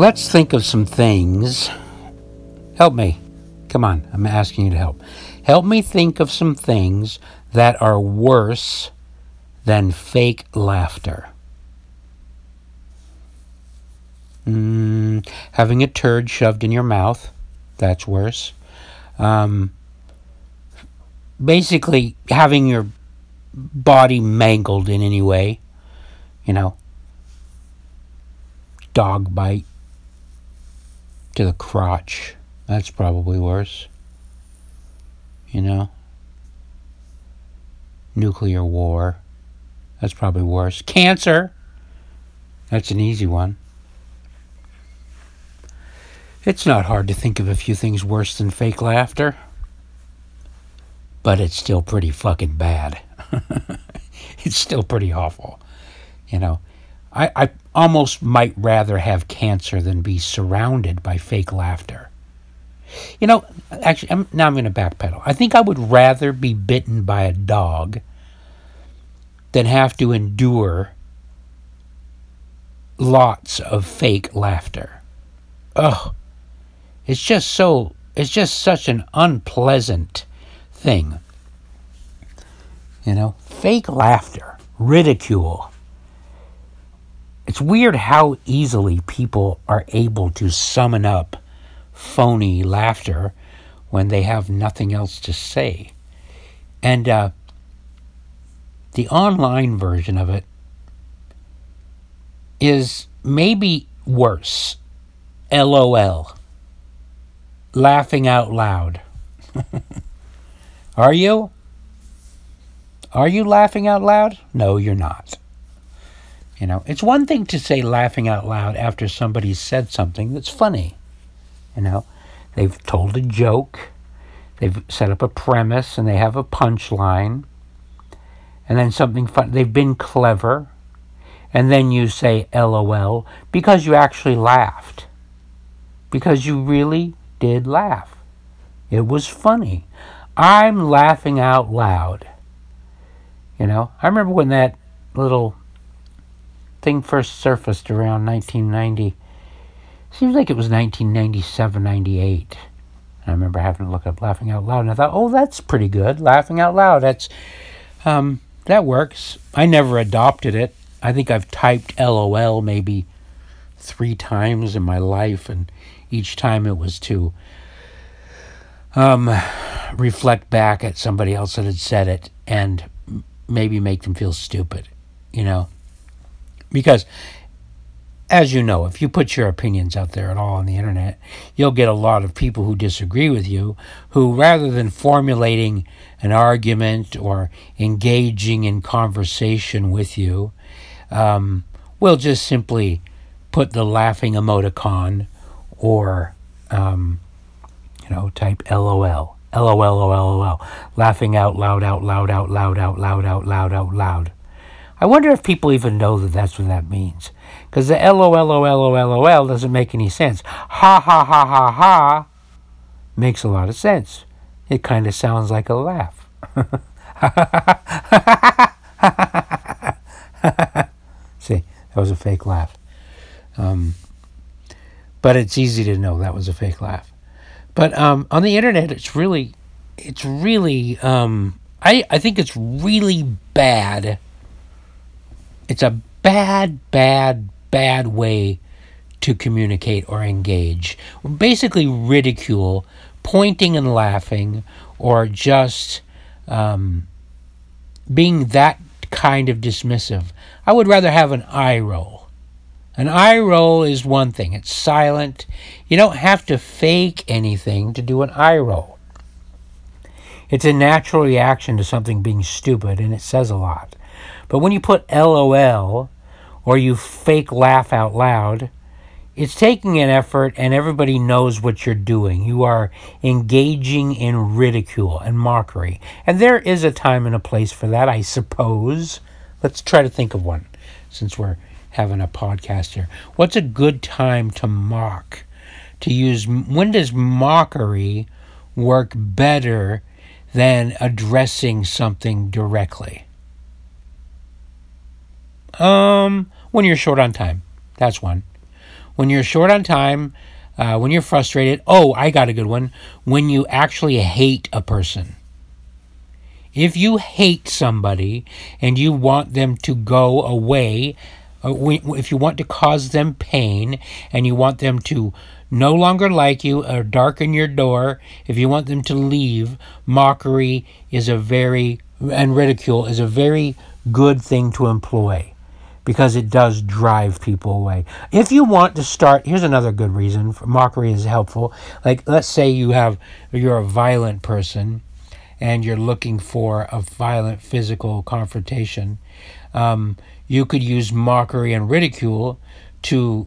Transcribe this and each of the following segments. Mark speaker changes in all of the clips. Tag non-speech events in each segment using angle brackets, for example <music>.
Speaker 1: Let's think of some things. Help me. Come on, I'm asking you to help. Help me think of some things that are worse than fake laughter. Mm, having a turd shoved in your mouth, that's worse. Um, basically, having your body mangled in any way, you know, dog bite to the crotch, that's probably worse, you know. Nuclear war, that's probably worse. Cancer, that's an easy one. It's not hard to think of a few things worse than fake laughter, but it's still pretty fucking bad. <laughs> it's still pretty awful. You know, I, I almost might rather have cancer than be surrounded by fake laughter. You know, actually, I'm, now I'm going to backpedal. I think I would rather be bitten by a dog than have to endure lots of fake laughter. Ugh. It's just so, it's just such an unpleasant thing. You know, fake laughter, ridicule. It's weird how easily people are able to summon up phony laughter when they have nothing else to say. And uh, the online version of it is maybe worse. LOL laughing out loud. <laughs> Are you? Are you laughing out loud? No, you're not. You know, it's one thing to say laughing out loud after somebody said something that's funny. You know, they've told a joke, they've set up a premise, and they have a punchline, and then something fun. They've been clever, and then you say LOL because you actually laughed. Because you really did laugh. It was funny. I'm laughing out loud. You know, I remember when that little thing first surfaced around 1990. Seems like it was 1997, 98. I remember having to look up laughing out loud, and I thought, oh, that's pretty good. Laughing out loud. That's um, that works. I never adopted it. I think I've typed LOL maybe three times in my life, and each time it was to um, reflect back at somebody else that had said it and maybe make them feel stupid, you know? Because, as you know, if you put your opinions out there at all on the internet, you'll get a lot of people who disagree with you who, rather than formulating an argument or engaging in conversation with you, um, will just simply put the laughing emoticon or, um, you know, type LOL. LOL, LOL, laughing out loud, out loud, out loud, out loud, out loud, out loud. I wonder if people even know that that's what that means. Because the LOL, LOL, LOL doesn't make any sense. Ha ha ha ha ha makes a lot of sense. It kind of sounds like a laugh. <laughs> See, that was a fake laugh. Um, but it's easy to know that was a fake laugh. But um, on the internet, it's really, it's really, um, I, I think it's really bad. It's a bad, bad, bad way to communicate or engage. Basically, ridicule, pointing and laughing, or just um, being that kind of dismissive. I would rather have an eye roll an eye roll is one thing, it's silent. You don't have to fake anything to do an eye roll. It's a natural reaction to something being stupid, and it says a lot. But when you put LOL or you fake laugh out loud, it's taking an effort, and everybody knows what you're doing. You are engaging in ridicule and mockery. And there is a time and a place for that, I suppose. Let's try to think of one since we're having a podcast here. What's a good time to mock? To use when does mockery work better than addressing something directly? Um, when you're short on time. That's one. when you're short on time, uh, when you're frustrated. Oh, I got a good one. When you actually hate a person. If you hate somebody and you want them to go away, uh, if you want to cause them pain and you want them to no longer like you or darken your door, if you want them to leave, mockery is a very, and ridicule is a very good thing to employ because it does drive people away. If you want to start, here's another good reason mockery is helpful. Like, let's say you have, you're a violent person and you're looking for a violent physical confrontation, um, you could use mockery and ridicule to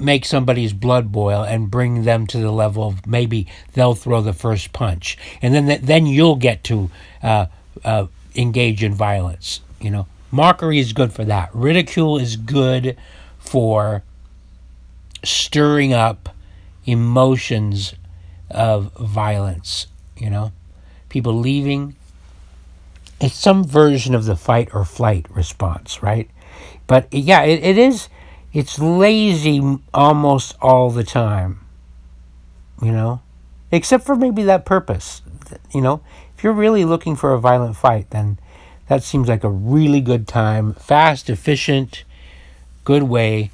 Speaker 1: make somebody's blood boil and bring them to the level of maybe they'll throw the first punch, and then then you'll get to uh, uh, engage in violence. You know, mockery is good for that. Ridicule is good for stirring up emotions of violence. You know people leaving. It's some version of the fight or flight response, right? But yeah, it, it is. It's lazy almost all the time, you know, except for maybe that purpose. You know, if you're really looking for a violent fight, then that seems like a really good time, fast, efficient, good way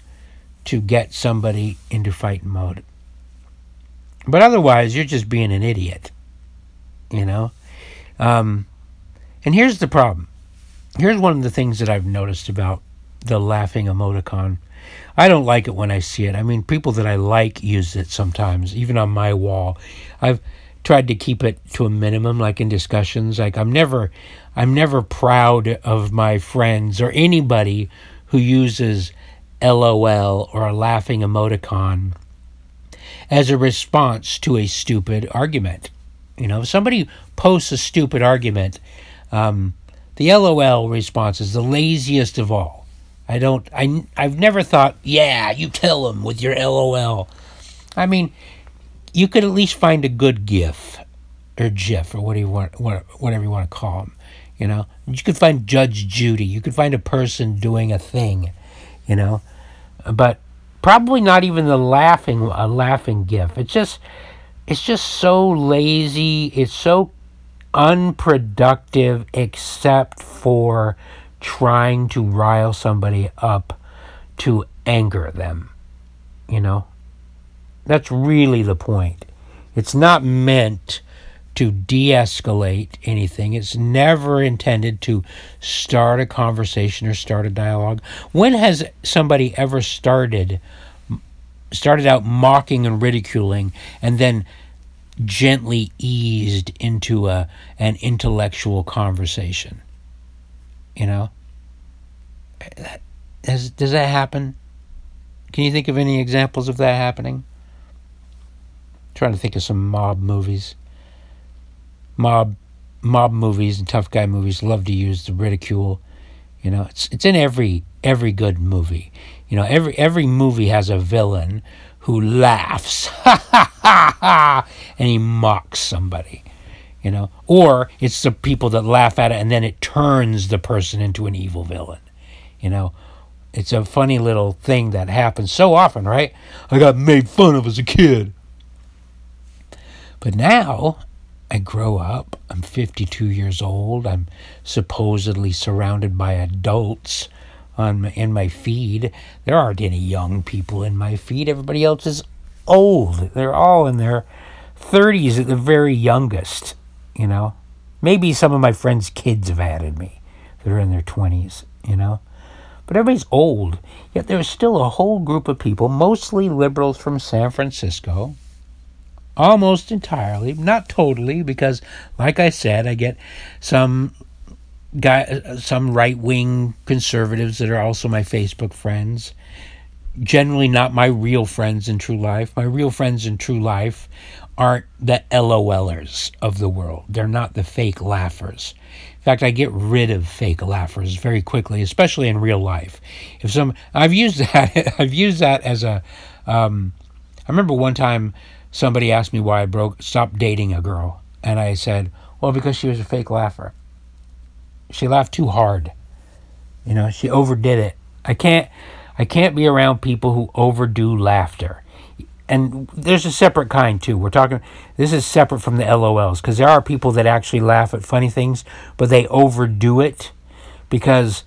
Speaker 1: to get somebody into fight mode. But otherwise, you're just being an idiot you know? Um, and here's the problem. Here's one of the things that I've noticed about the laughing emoticon. I don't like it when I see it. I mean, people that I like use it sometimes, even on my wall. I've tried to keep it to a minimum, like in discussions. Like I'm never, I'm never proud of my friends or anybody who uses LOL or a laughing emoticon as a response to a stupid argument. You know, if somebody posts a stupid argument, um, the LOL response is the laziest of all. I don't. I I've never thought, yeah, you tell them with your LOL. I mean, you could at least find a good GIF or GIF or whatever you want, whatever you want to call them. You know, you could find Judge Judy. You could find a person doing a thing. You know, but probably not even the laughing a laughing GIF. It's just it's just so lazy. It's so unproductive, except for trying to rile somebody up to anger them. You know? That's really the point. It's not meant to de escalate anything. It's never intended to start a conversation or start a dialogue. When has somebody ever started started out mocking and ridiculing and then gently eased into a an intellectual conversation. You know? Does, does that happen? Can you think of any examples of that happening? Trying to think of some mob movies. Mob mob movies and tough guy movies love to use the ridicule. You know, it's it's in every every good movie. You know, every every movie has a villain who laughs, ha ha ha ha, and he mocks somebody, you know. Or it's the people that laugh at it and then it turns the person into an evil villain, you know. It's a funny little thing that happens so often, right? I got made fun of as a kid. But now I grow up, I'm 52 years old, I'm supposedly surrounded by adults on my, in my feed. There aren't any young people in my feed. Everybody else is old. They're all in their 30s at the very youngest, you know. Maybe some of my friends' kids have added me They're in their 20s, you know. But everybody's old. Yet there's still a whole group of people, mostly liberals from San Francisco, almost entirely, not totally, because, like I said, I get some guy, some right wing conservatives that are also my Facebook friends. Generally, not my real friends in true life. My real friends in true life aren't the LOLers of the world. They're not the fake laughers. In fact, I get rid of fake laughers very quickly, especially in real life. If some, I've used <laughs> that. I've used that as a. Um, I remember one time somebody asked me why I broke, stopped dating a girl, and I said, "Well, because she was a fake laugher." she laughed too hard. You know, she overdid it. I can't I can't be around people who overdo laughter. And there's a separate kind too. We're talking, this is separate from the LOLs because there are people that actually laugh at funny things, but they overdo it because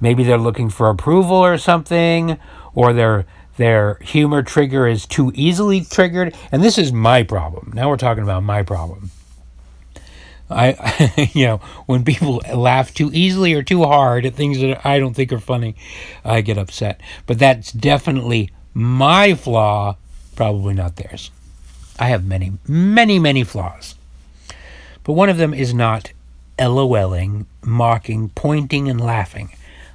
Speaker 1: maybe they're looking for approval or something, or their their humor trigger is too easily triggered. And this is my problem. Now we're talking about my problem. I, <laughs> you know, when people laugh too easily or too hard at things that I don't think are funny, I get upset. But that's definitely my flaw, probably not theirs. I have many, many, many flaws. But one of them is not LOLing, mocking, pointing, and laughing.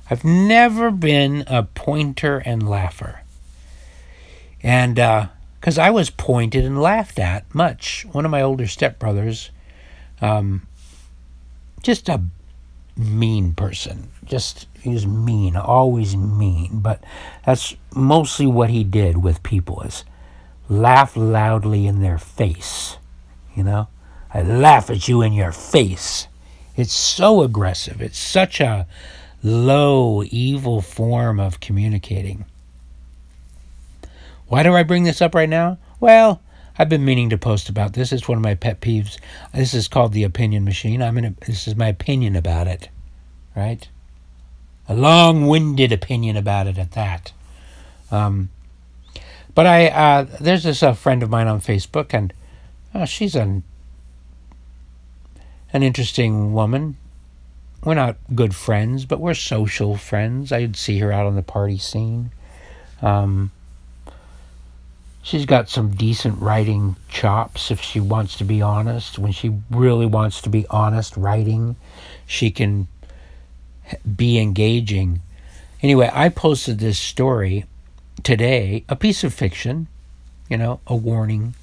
Speaker 1: I've never been a pointer and laugher. And because uh, I was pointed and laughed at much. One of my older stepbrothers, um, just a mean person. Just, he was mean, always mean. But that's mostly what he did with people is laugh loudly in their face. You know? I laugh at you in your face. It's so aggressive. It's such a low, evil form of communicating. Why do I bring this up right now? Well, I've been meaning to post about this. It's one of my pet peeves. This is called the opinion machine. I'm in a, this is my opinion about it, right? A long-winded opinion about it at that. Um, but I uh, there's this uh, friend of mine on Facebook, and uh, she's an an interesting woman. We're not good friends, but we're social friends. I'd see her out on the party scene. Um, she's got some decent writing chops if she wants to be honest. When she really wants to be honest writing, she can be engaging. Anyway, I posted this story today, a piece of fiction, you know, a warning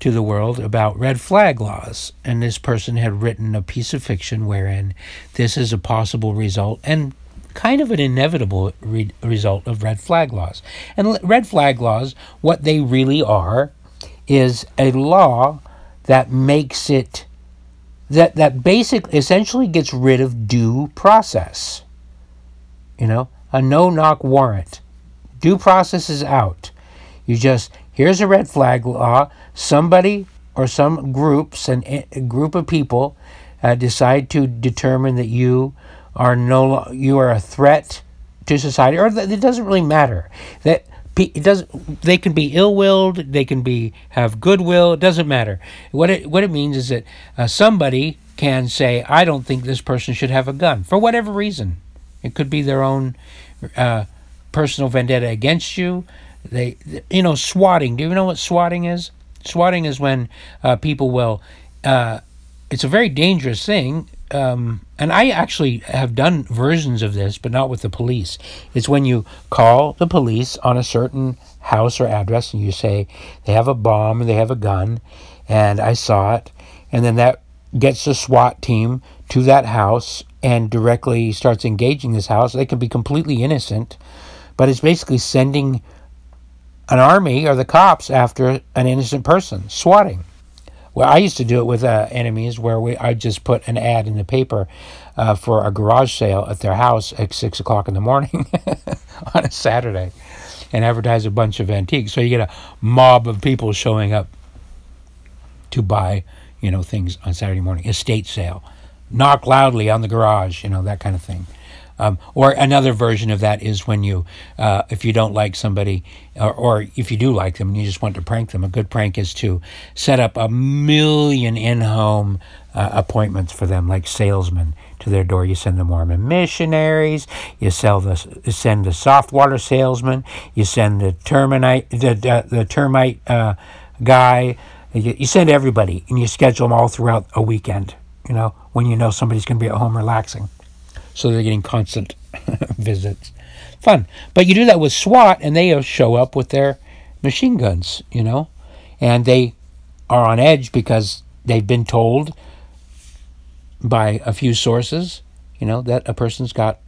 Speaker 1: to the world about red flag laws. And this person had written a piece of fiction wherein this is a possible result and kind of an inevitable re- result of red flag laws. And red flag laws, what they really are, is a law that makes it that that basic essentially gets rid of due process. You know, a no knock warrant. Due process is out. You just here's a red flag law. Somebody or some groups and a group of people uh, decide to determine that you are no you are a threat to society, or it doesn't really matter. That it doesn't they can be ill-willed they can be have goodwill it doesn't matter. What it what it means is that uh, somebody can say i don't think this person should have a gun for whatever reason. It could be their own uh, personal vendetta against you. They you know swatting. Do you know what swatting is? Swatting is when uh, people will uh, it's a very dangerous thing um, and I actually have done versions of this, but not with the police. It's when you call the police on a certain house or address and you say they have a bomb, and they have a gun, and I saw it, and then that gets the SWAT team to that house and directly starts engaging this house. They can be completely innocent, but it's basically sending an army or the cops after an innocent person, swatting. Well, I used to do it with uh, enemies where we I just put an ad in the paper uh, for a garage sale at their house at six o'clock in the morning <laughs> on a Saturday, and advertise a bunch of antiques. So you get a mob of people showing up to buy, you know, things on Saturday morning. Estate sale, knock loudly on the garage, you know, that kind of thing. Um, or another version of that is when you, uh, if you don't like somebody, or, or, if you do like them and you just want to prank them, a good prank is to set up a million in-home uh, appointments for them, like salesmen to their door. You send the Mormon missionaries. You sell the send the soft water salesman. You send the termite the the, the termite uh, guy. You, you send everybody, and you schedule them all throughout a weekend. You know when you know somebody's going to be at home relaxing so they're getting constant <laughs> visits. Fun. But you do that with SWAT, and they show up with their machine guns, you know, and they are on edge because they've been told by a few sources, you know, that a person's got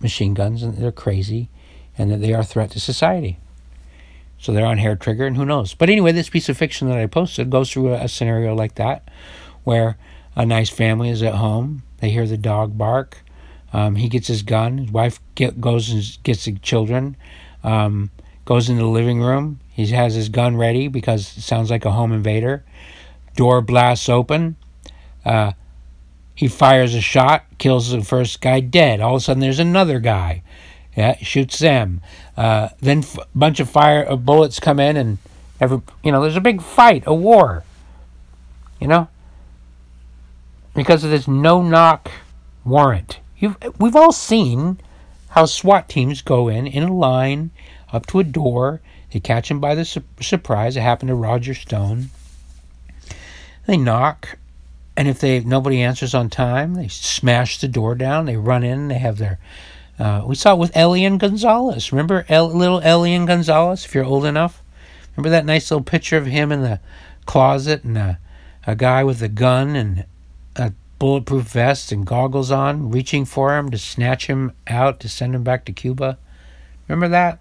Speaker 1: machine guns and they're crazy and that they are a threat to society. So they're on hair trigger, and who knows? But anyway, this piece of fiction that I posted goes through a, scenario like that where a nice family is at home, they hear the dog bark, Um, he gets his gun. His wife get, goes and gets the children. Um, goes into the living room. He has his gun ready because it sounds like a home invader. Door blasts open. Uh, he fires a shot, kills the first guy dead. All of a sudden, there's another guy. Yeah, shoots them. Uh, then a f- bunch of fire uh, bullets come in, and every you know, there's a big fight, a war. You know, because of this no-knock warrant. You've we've all seen how SWAT teams go in in a line up to a door. They catch him by the su- surprise. It happened to Roger Stone. They knock, and if they nobody answers on time, they smash the door down. They run in. They have their. Uh, we saw it with Elian Gonzalez. Remember El- little Elian Gonzalez? If you're old enough, remember that nice little picture of him in the closet and a, a guy with a gun and bulletproof vests and goggles on, reaching for him to snatch him out to send him back to Cuba. Remember that?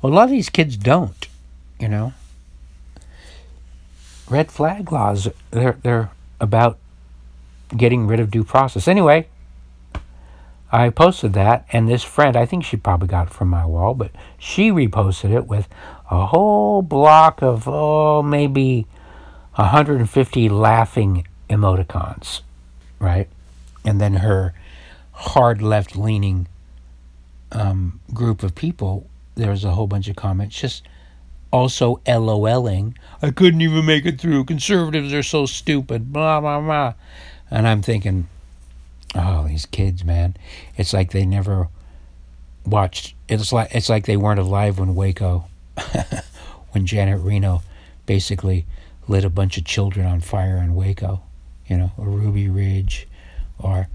Speaker 1: Well, a lot of these kids don't, you know. Red flag laws, they're, they're about getting rid of due process. Anyway, I posted that, and this friend, I think she probably got it from my wall, but she reposted it with a whole block of, oh, maybe 150 laughing emoticons, right? And then her hard left leaning um, group of people, there was a whole bunch of comments just also LOLing. I couldn't even make it through. Conservatives are so stupid, blah, blah, blah. And I'm thinking, oh, these kids, man. It's like they never watched. It's like it's like they weren't alive when Waco, <laughs> when Janet Reno basically lit a bunch of children on fire in Waco, you know, or Ruby Ridge, or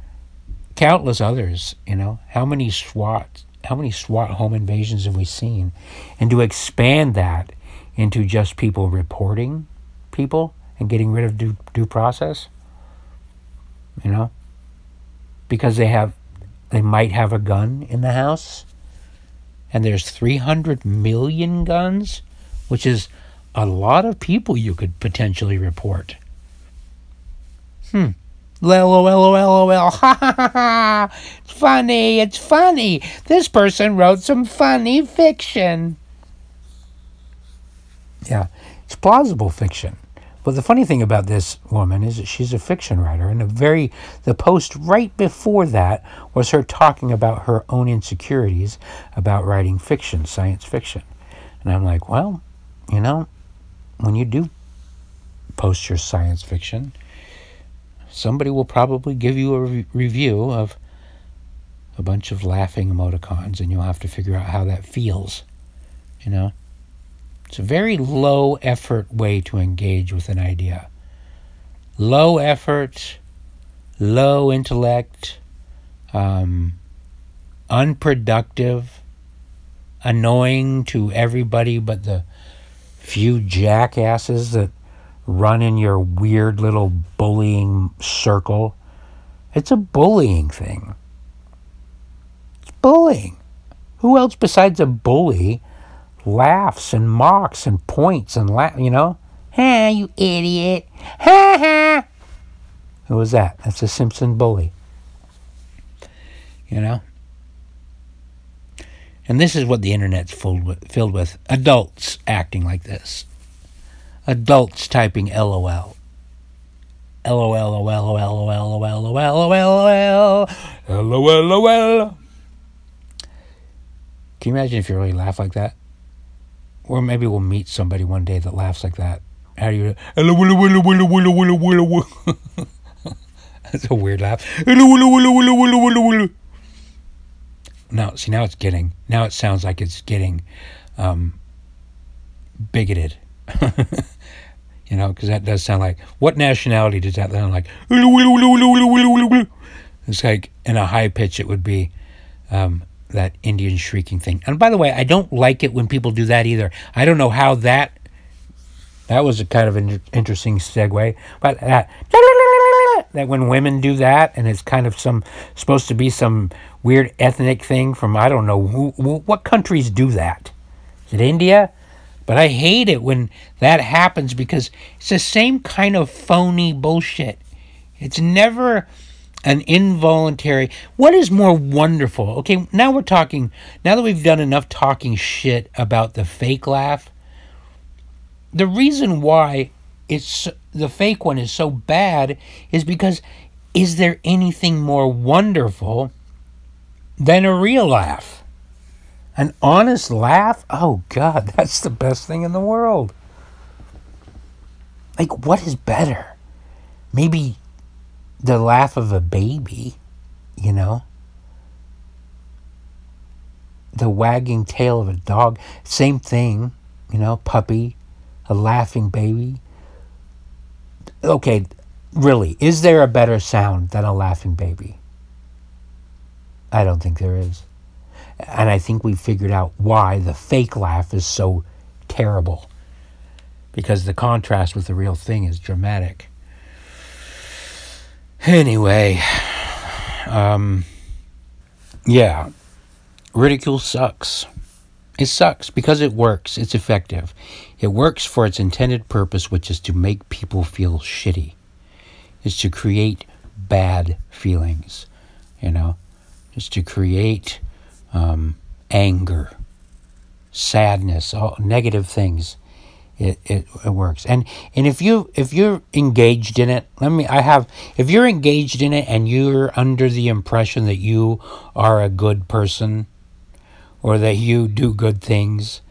Speaker 1: countless others. You know, how many SWAT, how many SWAT home invasions have we seen? And to expand that into just people reporting people and getting rid of due, due process, you know, because they have, they might have a gun in the house, and there's 300 million guns, which is a lot of people you could potentially report. Hmm. LOL, LOL, ha ha ha ha. It's funny, it's funny. This person wrote some funny fiction. Yeah, it's plausible fiction. But the funny thing about this woman is that she's a fiction writer, and the very the post right before that was her talking about her own insecurities about writing fiction, science fiction. And I'm like, well, you know, when you do post your science fiction, somebody will probably give you a re- review of a bunch of laughing emoticons, and you'll have to figure out how that feels. You know? It's a very low effort way to engage with an idea. Low effort, low intellect, um, unproductive, annoying to everybody but the few jackasses that run in your weird little bullying circle. It's a bullying thing. It's bullying. Who else besides a bully laughs and mocks and points and la- you know? Ha, you idiot. Ha ha. Who was that? That's a Simpson bully. You know? And this is what the internet's filled with, filled with adults acting like this. Adults typing LOL. LOL, LOL, LOL, LOL, LOL, LOL, LOL, LOL. Can you imagine if you really laugh like that? Or maybe we'll meet somebody one day that laughs like that. How do you? That's a weird laugh. Now, see, now it's getting, now it sounds like it's getting um, bigoted. You know, because that does sound like, what nationality does that sound like? It's like, in a high pitch, it would be um, that Indian shrieking thing. And by the way, I don't like it when people do that either. I don't know how that, that was a kind of an interesting segue, but that, that when women do that, and it's kind of some, supposed to be some weird ethnic thing from I don't know who, what countries do that. Is it India? But I hate it when that happens because it's the same kind of phony bullshit. It's never an involuntary. What is more wonderful? Okay now we're talking now that we've done enough talking shit about the fake laugh the reason why it's the fake one is so bad is because is there anything more wonderful than a real laugh an honest laugh oh god <laughs> that's the best thing in the world like what is better maybe the laugh of a baby, you know? The wagging tail of a dog, same thing, you know, puppy, a laughing baby. Okay, really, is there a better sound than a laughing baby? I don't think there is. And I think we figured out why the fake laugh is so terrible. Because the contrast with the real thing is dramatic. Anyway, um, yeah, ridicule sucks. It sucks because it works. It's effective. It works for its intended purpose, which is to make people feel shitty. It's to create bad feelings, you know. It's to create um, anger, sadness, all negative things it, it, it works. And and if you if you're engaged in it let me i have if you're engaged in it and you're under the impression that you are a good person or that you do good things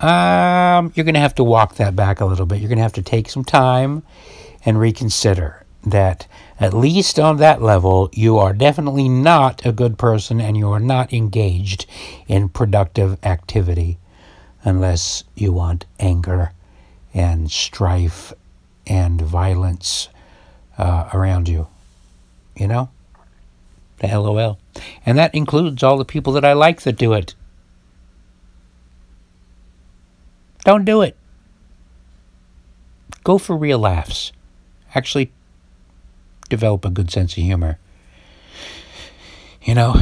Speaker 1: um you're going to have to walk that back a little bit. You're going to have to take some time and reconsider that at least on that level you are definitely not a good person and you are not engaged in productive activity unless you want anger and strife and violence uh, around you. You know? The LOL. And that includes all the people that I like that do it. Don't do it. Go for real laughs. Actually, develop a good sense of humor. You know,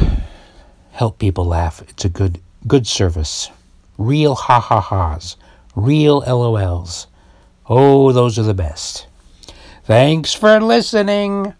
Speaker 1: help people laugh. It's a good good service. Real ha ha ha's real LOLs. Oh, those are the best. Thanks for listening.